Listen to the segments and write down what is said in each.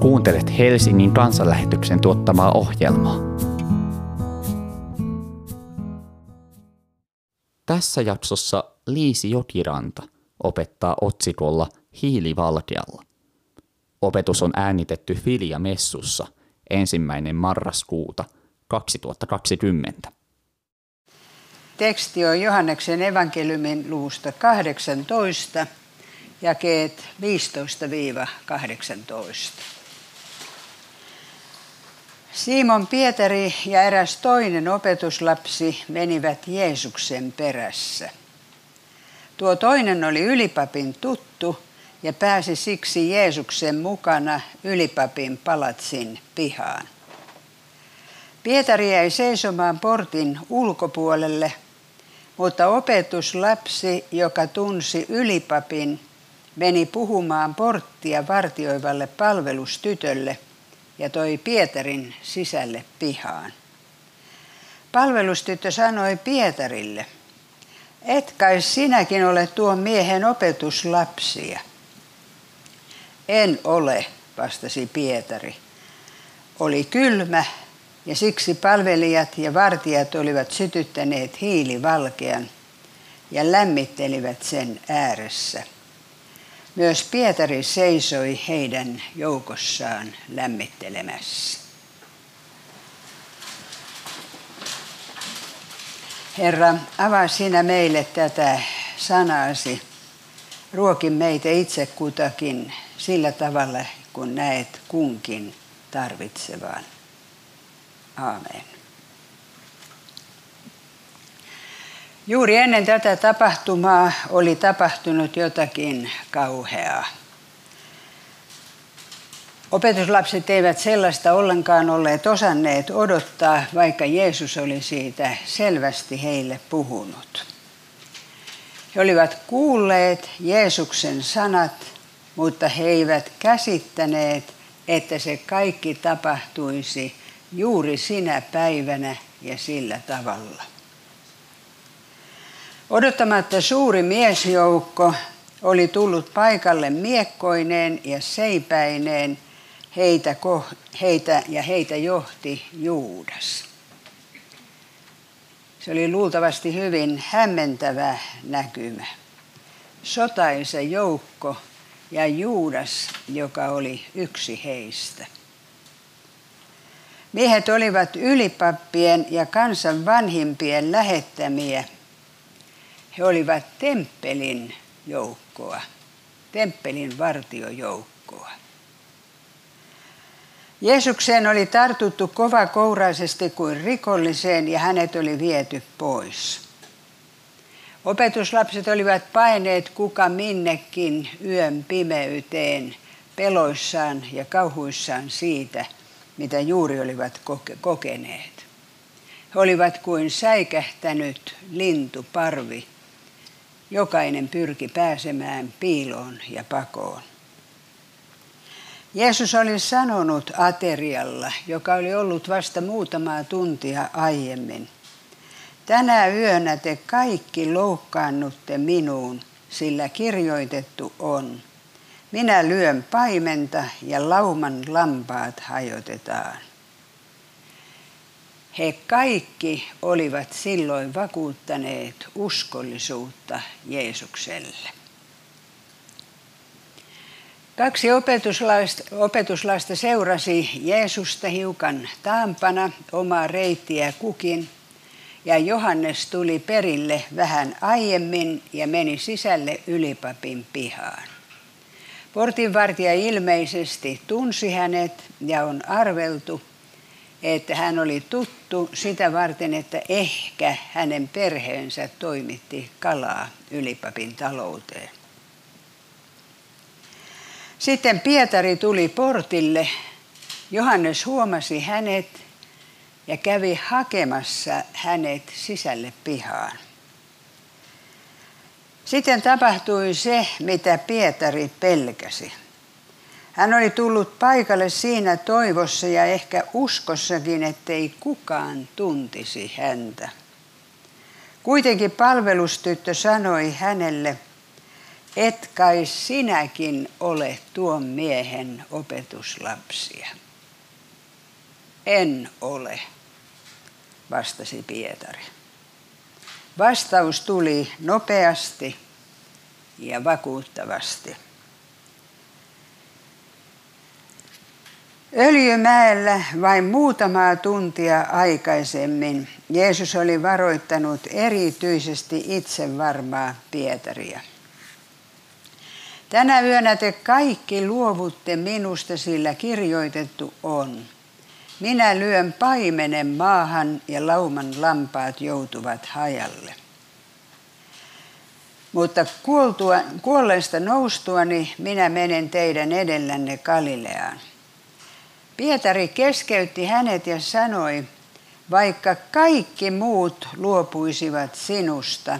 Kuuntelet Helsingin kansanlähetyksen tuottamaa ohjelmaa. Tässä jaksossa Liisi Jokiranta opettaa otsikolla Hiilivalkealla. Opetus on äänitetty Filia Messussa ensimmäinen marraskuuta 2020. Teksti on Johanneksen evankeliumin luvusta 18, jakeet 15-18. Simon Pietari ja eräs toinen opetuslapsi menivät Jeesuksen perässä. Tuo toinen oli ylipapin tuttu ja pääsi siksi Jeesuksen mukana ylipapin palatsin pihaan. Pietari jäi seisomaan portin ulkopuolelle, mutta opetuslapsi, joka tunsi ylipapin, meni puhumaan porttia vartioivalle palvelustytölle ja toi Pietarin sisälle pihaan. Palvelustyttö sanoi Pietarille, et kai sinäkin ole tuo miehen opetuslapsia. En ole, vastasi Pietari. Oli kylmä ja siksi palvelijat ja vartijat olivat sytyttäneet hiilivalkean ja lämmittelivät sen ääressä. Myös Pietari seisoi heidän joukossaan lämmittelemässä. Herra, avaa sinä meille tätä sanaasi. Ruokin meitä itse kutakin sillä tavalla, kun näet kunkin tarvitsevan. Aamen. Juuri ennen tätä tapahtumaa oli tapahtunut jotakin kauheaa. Opetuslapset eivät sellaista ollenkaan olleet osanneet odottaa, vaikka Jeesus oli siitä selvästi heille puhunut. He olivat kuulleet Jeesuksen sanat, mutta he eivät käsittäneet, että se kaikki tapahtuisi juuri sinä päivänä ja sillä tavalla. Odottamatta suuri miesjoukko oli tullut paikalle miekkoineen ja seipäineen heitä, heitä ja heitä johti Juudas. Se oli luultavasti hyvin hämmentävä näkymä. Sotaisa joukko ja Juudas, joka oli yksi heistä. Miehet olivat ylipappien ja kansan vanhimpien lähettämiä. He olivat temppelin joukkoa, temppelin vartiojoukkoa. Jeesukseen oli tartuttu kova kouraisesti kuin rikolliseen ja hänet oli viety pois. Opetuslapset olivat paineet kuka minnekin yön pimeyteen peloissaan ja kauhuissaan siitä – mitä juuri olivat kokeneet. He olivat kuin säikähtänyt lintuparvi. Jokainen pyrki pääsemään piiloon ja pakoon. Jeesus oli sanonut aterialla, joka oli ollut vasta muutamaa tuntia aiemmin. Tänä yönä te kaikki loukkaannutte minuun, sillä kirjoitettu on. Minä lyön paimenta ja lauman lampaat hajotetaan. He kaikki olivat silloin vakuuttaneet uskollisuutta Jeesukselle. Kaksi opetuslaista, opetuslaista seurasi Jeesusta hiukan taampana omaa reittiä kukin, ja Johannes tuli perille vähän aiemmin ja meni sisälle ylipapin pihaan. Portinvartija ilmeisesti tunsi hänet ja on arveltu, että hän oli tuttu sitä varten, että ehkä hänen perheensä toimitti kalaa ylipapin talouteen. Sitten Pietari tuli portille. Johannes huomasi hänet ja kävi hakemassa hänet sisälle pihaan. Sitten tapahtui se, mitä Pietari pelkäsi. Hän oli tullut paikalle siinä toivossa ja ehkä uskossakin, ettei kukaan tuntisi häntä. Kuitenkin palvelustyttö sanoi hänelle, et kai sinäkin ole tuon miehen opetuslapsia. En ole, vastasi Pietari. Vastaus tuli nopeasti ja vakuuttavasti. Öljymäellä vain muutamaa tuntia aikaisemmin Jeesus oli varoittanut erityisesti itsevarmaa Pietaria. Tänä yönä te kaikki luovutte minusta, sillä kirjoitettu on. Minä lyön paimenen maahan ja lauman lampaat joutuvat hajalle. Mutta kuolleesta noustuani minä menen teidän edellänne Galileaan. Pietari keskeytti hänet ja sanoi, vaikka kaikki muut luopuisivat sinusta,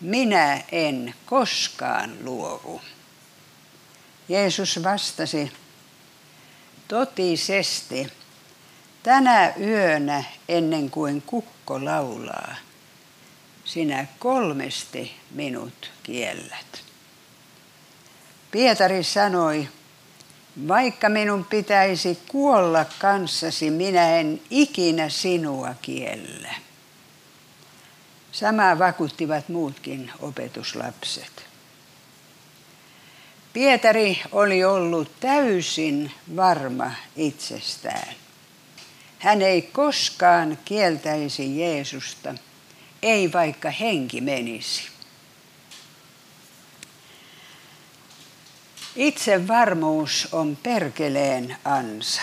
minä en koskaan luovu. Jeesus vastasi, totisesti, tänä yönä ennen kuin kukko laulaa, sinä kolmesti minut kiellät. Pietari sanoi, vaikka minun pitäisi kuolla kanssasi, minä en ikinä sinua kiellä. Samaa vakuuttivat muutkin opetuslapset. Pietari oli ollut täysin varma itsestään. Hän ei koskaan kieltäisi Jeesusta, ei vaikka henki menisi. Itsevarmuus on perkeleen ansa.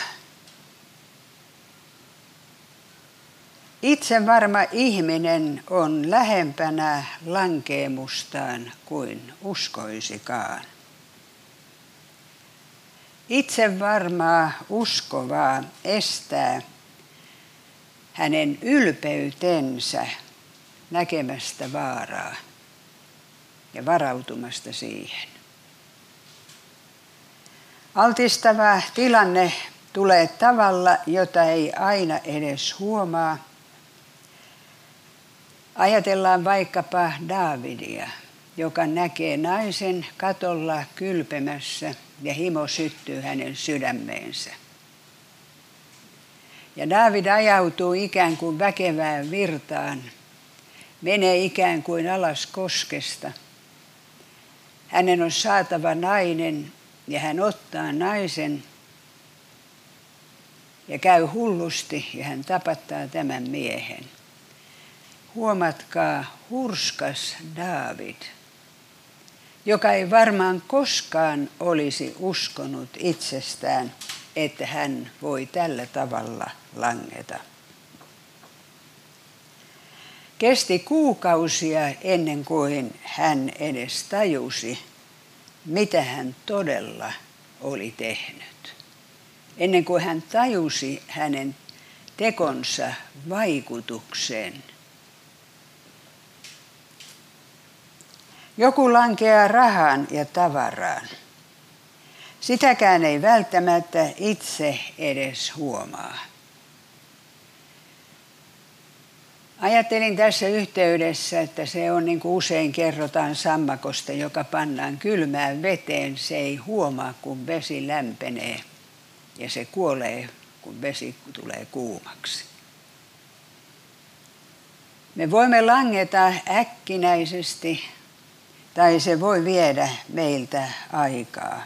Itsevarma ihminen on lähempänä lankeemustaan kuin uskoisikaan. Itsevarmaa uskovaa estää hänen ylpeytensä näkemästä vaaraa ja varautumasta siihen. Altistava tilanne tulee tavalla, jota ei aina edes huomaa. Ajatellaan vaikkapa Davidia, joka näkee naisen katolla kylpemässä ja himo syttyy hänen sydämeensä. Ja David ajautuu ikään kuin väkevään virtaan, menee ikään kuin alas koskesta. Hänen on saatava nainen, ja hän ottaa naisen ja käy hullusti ja hän tapattaa tämän miehen. Huomatkaa, hurskas David, joka ei varmaan koskaan olisi uskonut itsestään, että hän voi tällä tavalla langeta. Kesti kuukausia ennen kuin hän edes tajusi, mitä hän todella oli tehnyt. Ennen kuin hän tajusi hänen tekonsa vaikutuksen. Joku lankeaa rahaan ja tavaraan. Sitäkään ei välttämättä itse edes huomaa. Ajattelin tässä yhteydessä, että se on niin kuin usein kerrotaan sammakosta, joka pannaan kylmään veteen. Se ei huomaa, kun vesi lämpenee ja se kuolee, kun vesi tulee kuumaksi. Me voimme langeta äkkinäisesti tai se voi viedä meiltä aikaa.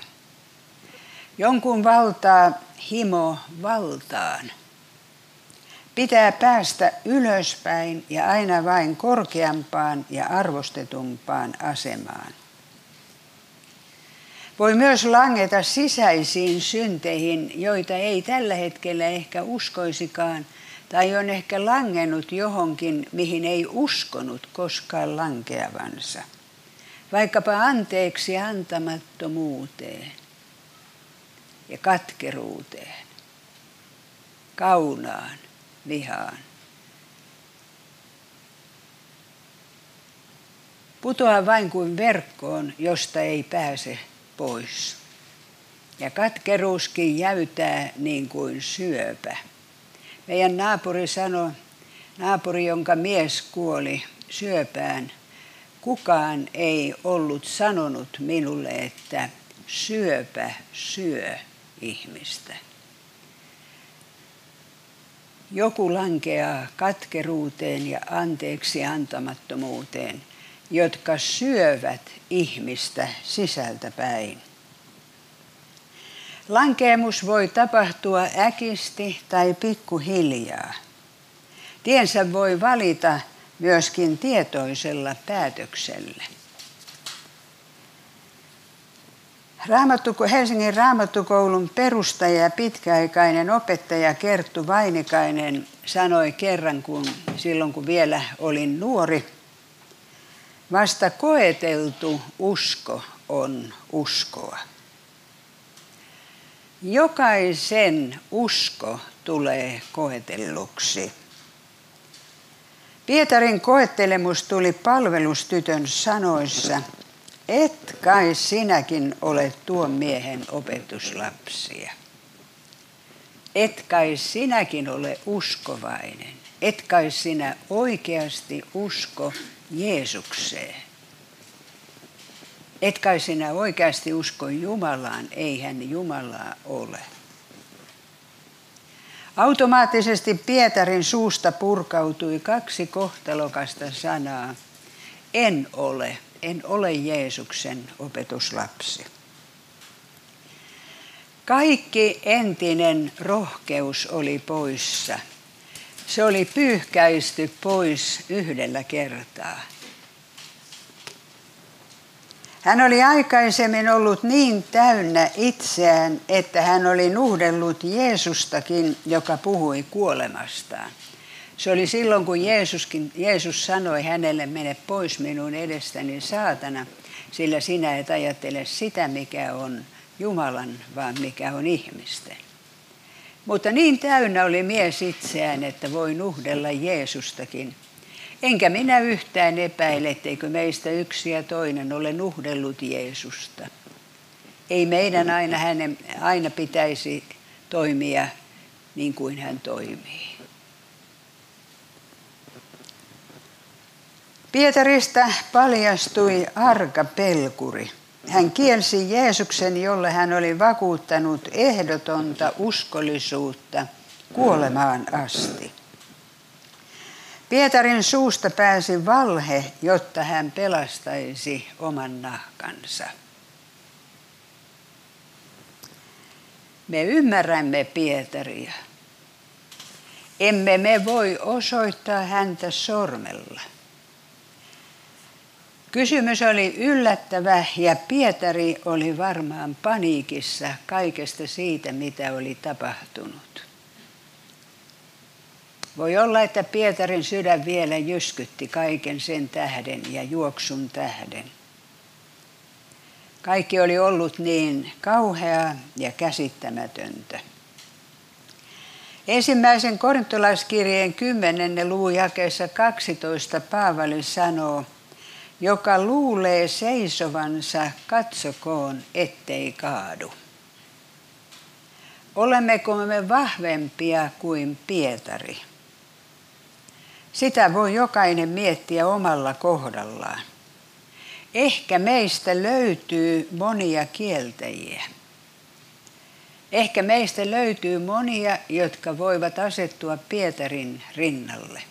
Jonkun valtaa himo valtaan. Pitää päästä ylöspäin ja aina vain korkeampaan ja arvostetumpaan asemaan. Voi myös langeta sisäisiin synteihin, joita ei tällä hetkellä ehkä uskoisikaan, tai on ehkä langennut johonkin, mihin ei uskonut koskaan lankeavansa. Vaikkapa anteeksi antamattomuuteen ja katkeruuteen, kaunaan, vihaan. Putoaa vain kuin verkkoon, josta ei pääse pois. Ja katkeruuskin jäytää niin kuin syöpä. Meidän naapuri sanoi, naapuri, jonka mies kuoli syöpään, kukaan ei ollut sanonut minulle, että syöpä syö ihmistä. Joku lankeaa katkeruuteen ja anteeksi antamattomuuteen, jotka syövät ihmistä sisältä päin. Lankeemus voi tapahtua äkisti tai pikkuhiljaa. Tiensä voi valita myöskin tietoisella päätöksellä. Raamattu, Helsingin raamattukoulun perustaja ja pitkäaikainen opettaja Kerttu Vainikainen sanoi kerran, kun, silloin kun vielä olin nuori, vasta koeteltu usko on uskoa. Jokaisen usko tulee koetelluksi. Pietarin koettelemus tuli palvelustytön sanoissa, et kai sinäkin ole tuon miehen opetuslapsia. Et kai sinäkin ole uskovainen. Et kai sinä oikeasti usko Jeesukseen. Et kai sinä oikeasti usko Jumalaan, eihän Jumalaa ole. Automaattisesti Pietarin suusta purkautui kaksi kohtalokasta sanaa. En ole, en ole Jeesuksen opetuslapsi. Kaikki entinen rohkeus oli poissa. Se oli pyyhkäisty pois yhdellä kertaa. Hän oli aikaisemmin ollut niin täynnä itseään, että hän oli nuhdellut Jeesustakin, joka puhui kuolemastaan. Se oli silloin, kun Jeesuskin, Jeesus sanoi hänelle, mene pois minun edestäni saatana, sillä sinä et ajattele sitä, mikä on Jumalan, vaan mikä on ihmisten. Mutta niin täynnä oli mies itseään, että voi nuhdella Jeesustakin – Enkä minä yhtään epäile, etteikö meistä yksi ja toinen ole nuhdellut Jeesusta. Ei meidän aina, hänen, aina pitäisi toimia niin kuin hän toimii. Pietarista paljastui arka pelkuri. Hän kielsi Jeesuksen, jolle hän oli vakuuttanut ehdotonta uskollisuutta kuolemaan asti. Pietarin suusta pääsi valhe, jotta hän pelastaisi oman nahkansa. Me ymmärrämme Pietaria. Emme me voi osoittaa häntä sormella. Kysymys oli yllättävä ja Pietari oli varmaan paniikissa kaikesta siitä, mitä oli tapahtunut. Voi olla, että Pietarin sydän vielä jyskytti kaiken sen tähden ja juoksun tähden. Kaikki oli ollut niin kauheaa ja käsittämätöntä. Ensimmäisen korintolaiskirjeen 10. luvun jakeessa 12 Paavali sanoo, joka luulee seisovansa, katsokoon, ettei kaadu. Olemmeko me vahvempia kuin Pietari? Sitä voi jokainen miettiä omalla kohdallaan. Ehkä meistä löytyy monia kieltäjiä. Ehkä meistä löytyy monia, jotka voivat asettua Pietarin rinnalle.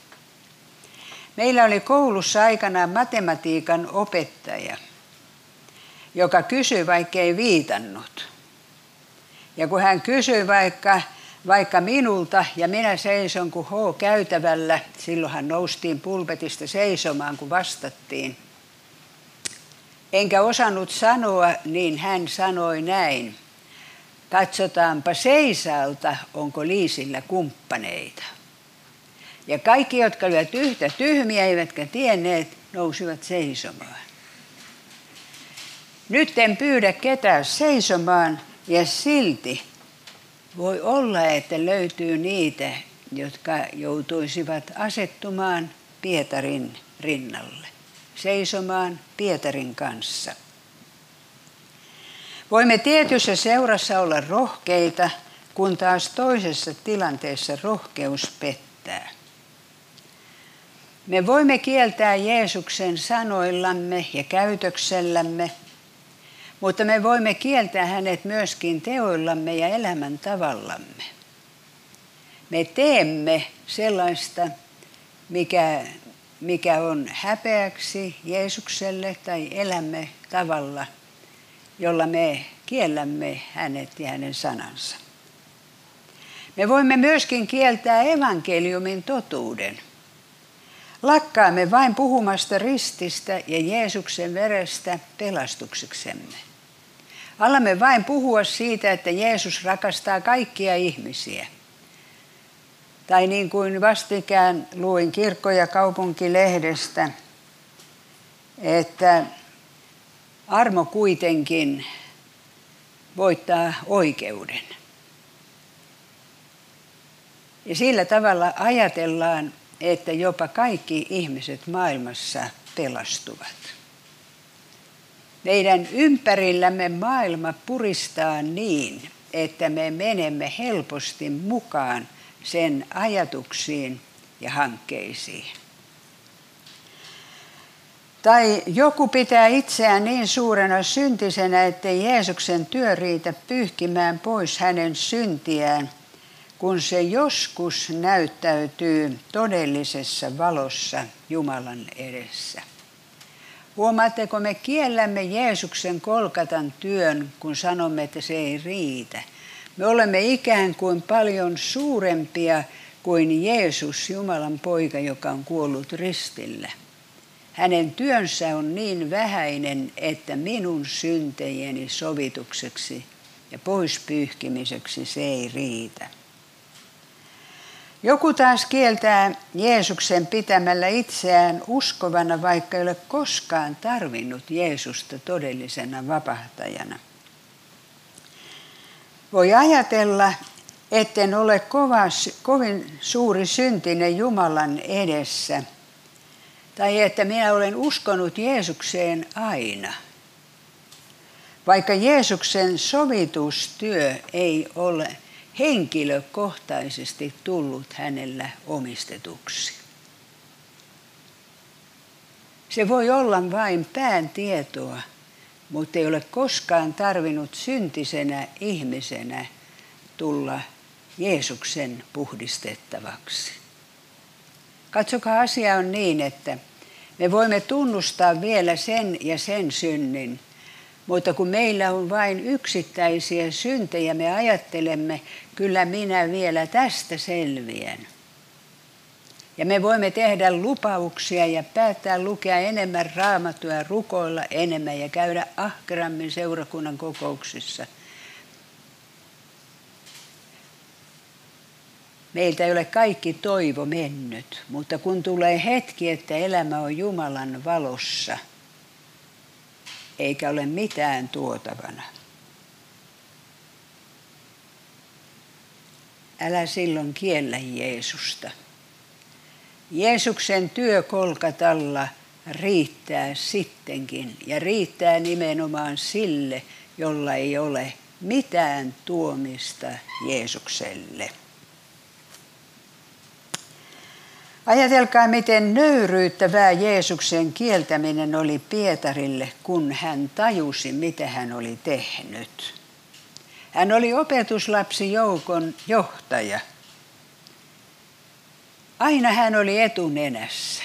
Meillä oli koulussa aikanaan matematiikan opettaja, joka kysyi, vaikka ei viitannut. Ja kun hän kysyi vaikka vaikka minulta ja minä seison kuin H-käytävällä, silloinhan noustiin pulpetista seisomaan, kun vastattiin. Enkä osannut sanoa, niin hän sanoi näin. Katsotaanpa seisalta, onko Liisillä kumppaneita. Ja kaikki, jotka olivat yhtä tyhmiä eivätkä tienneet, nousivat seisomaan. Nyt en pyydä ketään seisomaan ja silti voi olla, että löytyy niitä, jotka joutuisivat asettumaan Pietarin rinnalle, seisomaan Pietarin kanssa. Voimme tietyssä seurassa olla rohkeita, kun taas toisessa tilanteessa rohkeus pettää. Me voimme kieltää Jeesuksen sanoillamme ja käytöksellämme, mutta me voimme kieltää hänet myöskin teoillamme ja elämäntavallamme. Me teemme sellaista, mikä, mikä on häpeäksi Jeesukselle tai elämme tavalla, jolla me kiellämme hänet ja hänen sanansa. Me voimme myöskin kieltää evankeliumin totuuden. Lakkaamme vain puhumasta rististä ja Jeesuksen verestä pelastukseksemme. Alamme vain puhua siitä, että Jeesus rakastaa kaikkia ihmisiä. Tai niin kuin vastikään luin kirkko- ja kaupunkilehdestä, että armo kuitenkin voittaa oikeuden. Ja sillä tavalla ajatellaan, että jopa kaikki ihmiset maailmassa pelastuvat. Meidän ympärillämme maailma puristaa niin, että me menemme helposti mukaan sen ajatuksiin ja hankkeisiin. Tai joku pitää itseään niin suurena syntisenä, ettei Jeesuksen työ riitä pyyhkimään pois hänen syntiään, kun se joskus näyttäytyy todellisessa valossa Jumalan edessä. Huomaatteko, me kiellämme Jeesuksen kolkatan työn, kun sanomme, että se ei riitä. Me olemme ikään kuin paljon suurempia kuin Jeesus, Jumalan poika, joka on kuollut ristillä. Hänen työnsä on niin vähäinen, että minun syntejeni sovitukseksi ja poispyyhkimiseksi se ei riitä. Joku taas kieltää Jeesuksen pitämällä itseään uskovana, vaikka ei ole koskaan tarvinnut Jeesusta todellisena vapahtajana. Voi ajatella, etten ole kovas, kovin suuri syntinen Jumalan edessä, tai että minä olen uskonut Jeesukseen aina. Vaikka Jeesuksen sovitustyö ei ole henkilökohtaisesti tullut hänellä omistetuksi. Se voi olla vain pään tietoa, mutta ei ole koskaan tarvinnut syntisenä ihmisenä tulla Jeesuksen puhdistettavaksi. Katsokaa, asia on niin, että me voimme tunnustaa vielä sen ja sen synnin, mutta kun meillä on vain yksittäisiä syntejä, me ajattelemme, kyllä minä vielä tästä selviän. Ja me voimme tehdä lupauksia ja päättää lukea enemmän raamattua, rukoilla enemmän ja käydä ahkerammin seurakunnan kokouksissa. Meiltä ei ole kaikki toivo mennyt, mutta kun tulee hetki, että elämä on Jumalan valossa – eikä ole mitään tuotavana. Älä silloin kiellä Jeesusta. Jeesuksen työ kolkatalla riittää sittenkin ja riittää nimenomaan sille, jolla ei ole mitään tuomista Jeesukselle. Ajatelkaa, miten nöyryyttävää Jeesuksen kieltäminen oli Pietarille, kun hän tajusi, mitä hän oli tehnyt. Hän oli opetuslapsi joukon johtaja. Aina hän oli etunenässä.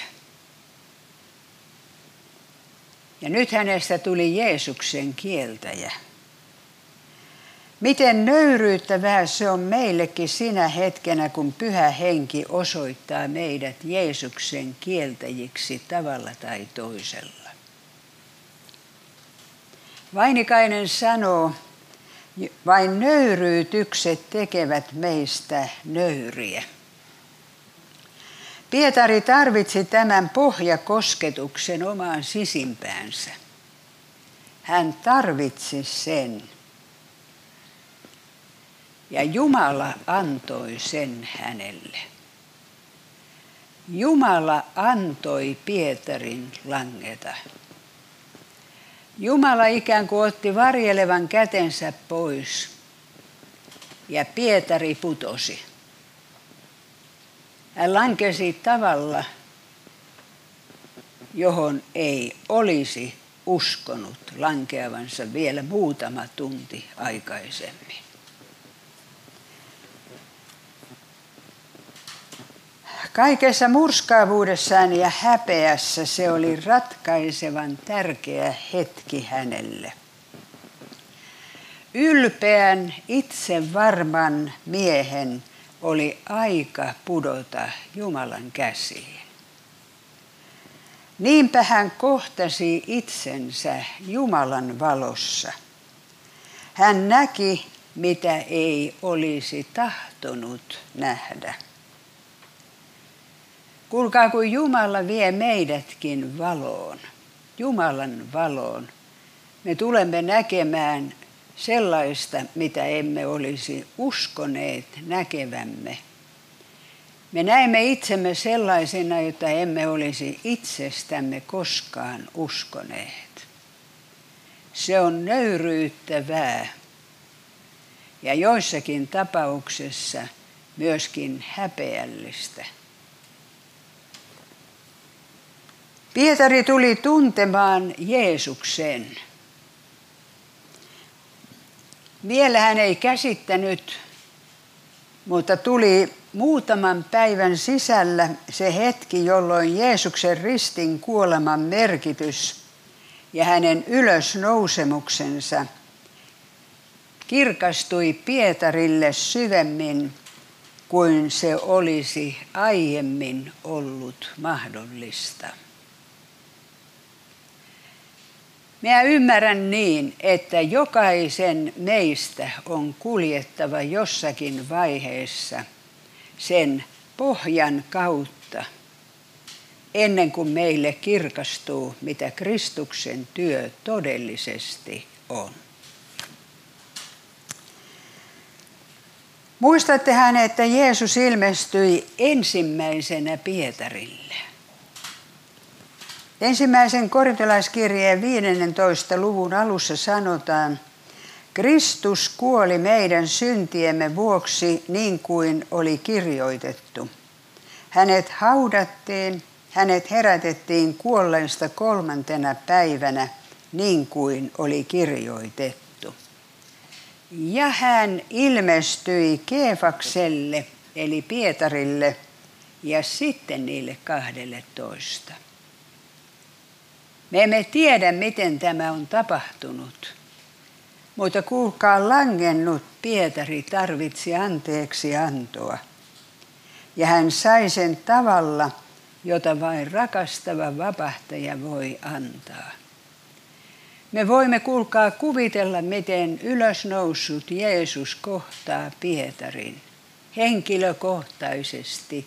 Ja nyt hänestä tuli Jeesuksen kieltäjä. Miten nöyryyttävää se on meillekin sinä hetkenä, kun pyhä henki osoittaa meidät Jeesuksen kieltäjiksi tavalla tai toisella. Vainikainen sanoo, vain nöyryytykset tekevät meistä nöyriä. Pietari tarvitsi tämän pohjakosketuksen omaan sisimpäänsä. Hän tarvitsi sen. Ja Jumala antoi sen hänelle. Jumala antoi Pietarin langeta. Jumala ikään kuin otti varjelevan kätensä pois ja Pietari putosi. Hän lankesi tavalla, johon ei olisi uskonut lankeavansa vielä muutama tunti aikaisemmin. Kaikessa murskaavuudessaan ja häpeässä se oli ratkaisevan tärkeä hetki hänelle. Ylpeän, itse varman miehen oli aika pudota Jumalan käsiin. Niinpä hän kohtasi itsensä Jumalan valossa. Hän näki, mitä ei olisi tahtonut nähdä. Kuulkaa, kun Jumala vie meidätkin valoon, Jumalan valoon, me tulemme näkemään sellaista, mitä emme olisi uskoneet näkevämme. Me näemme itsemme sellaisena, jota emme olisi itsestämme koskaan uskoneet. Se on nöyryyttävää ja joissakin tapauksessa myöskin häpeällistä. Pietari tuli tuntemaan Jeesuksen. Vielä hän ei käsittänyt, mutta tuli muutaman päivän sisällä se hetki, jolloin Jeesuksen ristin kuoleman merkitys ja hänen ylösnousemuksensa kirkastui Pietarille syvemmin kuin se olisi aiemmin ollut mahdollista. Minä ymmärrän niin, että jokaisen meistä on kuljettava jossakin vaiheessa sen pohjan kautta, ennen kuin meille kirkastuu, mitä Kristuksen työ todellisesti on. Muistattehan, että Jeesus ilmestyi ensimmäisenä Pietarille. Ensimmäisen korintalaiskirjeen 15. luvun alussa sanotaan, Kristus kuoli meidän syntiemme vuoksi niin kuin oli kirjoitettu. Hänet haudattiin, hänet herätettiin kuolleista kolmantena päivänä niin kuin oli kirjoitettu. Ja hän ilmestyi Keefakselle eli Pietarille ja sitten niille kahdelle toista. Me emme tiedä, miten tämä on tapahtunut. Mutta kuulkaa, langennut Pietari tarvitsi anteeksi antoa. Ja hän sai sen tavalla, jota vain rakastava vapahtaja voi antaa. Me voimme kuulkaa kuvitella, miten ylösnoussut Jeesus kohtaa Pietarin henkilökohtaisesti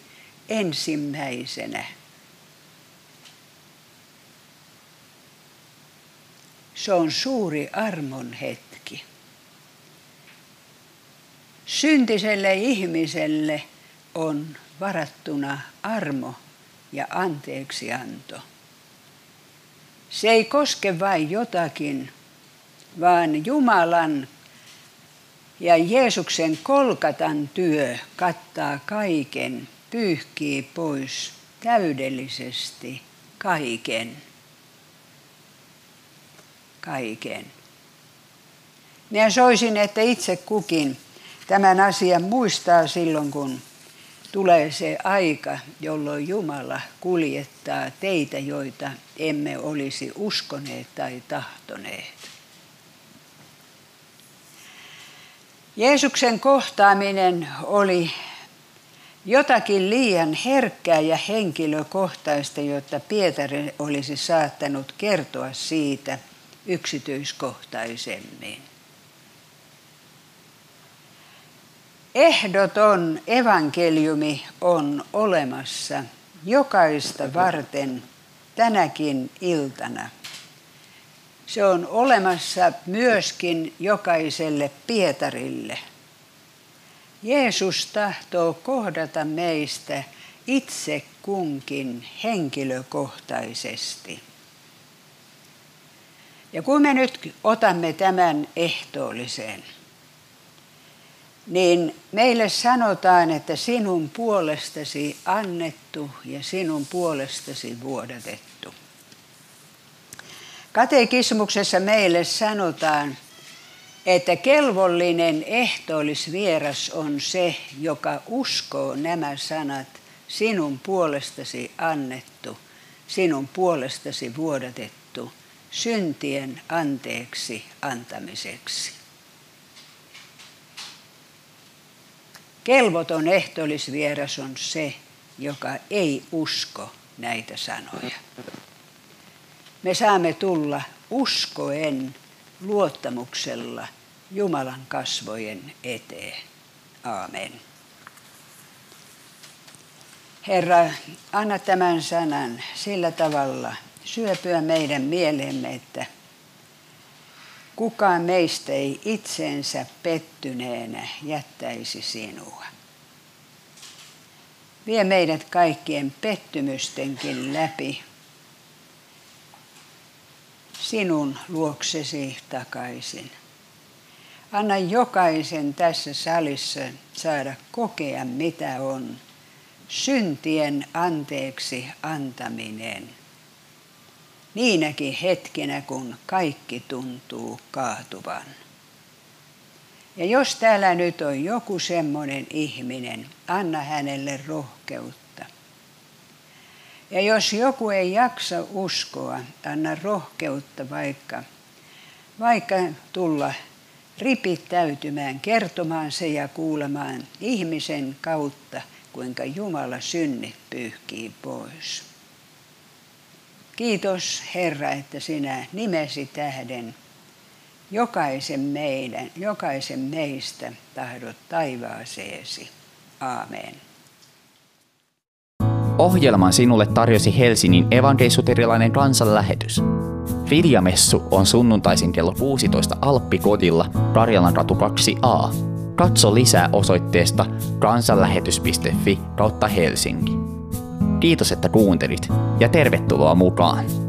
ensimmäisenä. Se on suuri armon hetki. Syntiselle ihmiselle on varattuna armo ja anteeksianto. Se ei koske vain jotakin, vaan Jumalan ja Jeesuksen kolkatan työ kattaa kaiken, pyyhkii pois täydellisesti kaiken kaiken. Minä soisin, että itse kukin tämän asian muistaa silloin, kun tulee se aika, jolloin Jumala kuljettaa teitä, joita emme olisi uskoneet tai tahtoneet. Jeesuksen kohtaaminen oli jotakin liian herkkää ja henkilökohtaista, jotta Pietari olisi saattanut kertoa siitä – yksityiskohtaisemmin. Ehdoton evankeliumi on olemassa jokaista varten tänäkin iltana. Se on olemassa myöskin jokaiselle Pietarille. Jeesus tahtoo kohdata meistä itse kunkin henkilökohtaisesti. Ja kun me nyt otamme tämän ehtoollisen, niin meille sanotaan, että sinun puolestasi annettu ja sinun puolestasi vuodatettu. Katekismuksessa meille sanotaan, että kelvollinen ehtoollisvieras on se, joka uskoo nämä sanat sinun puolestasi annettu, sinun puolestasi vuodatettu, syntien anteeksi antamiseksi. Kelvoton ehtoollisvieras on se, joka ei usko näitä sanoja. Me saamme tulla uskoen luottamuksella Jumalan kasvojen eteen. Aamen. Herra, anna tämän sanan sillä tavalla syöpyä meidän mieleemme, että kukaan meistä ei itsensä pettyneenä jättäisi sinua. Vie meidät kaikkien pettymystenkin läpi sinun luoksesi takaisin. Anna jokaisen tässä salissa saada kokea, mitä on syntien anteeksi antaminen. Niinäkin hetkenä, kun kaikki tuntuu kaatuvan. Ja jos täällä nyt on joku semmoinen ihminen, anna hänelle rohkeutta. Ja jos joku ei jaksa uskoa, anna rohkeutta vaikka, vaikka tulla ripittäytymään, kertomaan se ja kuulemaan ihmisen kautta, kuinka Jumala synnit pyyhkii pois. Kiitos Herra, että sinä nimesi tähden jokaisen meidän, jokaisen meistä tahdot taivaaseesi. Aamen. Ohjelman sinulle tarjosi Helsingin evankeisuterilainen kansanlähetys. Viljamessu on sunnuntaisin kello 16 Alppikodilla Karjalan ratu 2a. Katso lisää osoitteesta kansanlähetys.fi kautta Helsinki. Kiitos, että kuuntelit ja tervetuloa mukaan!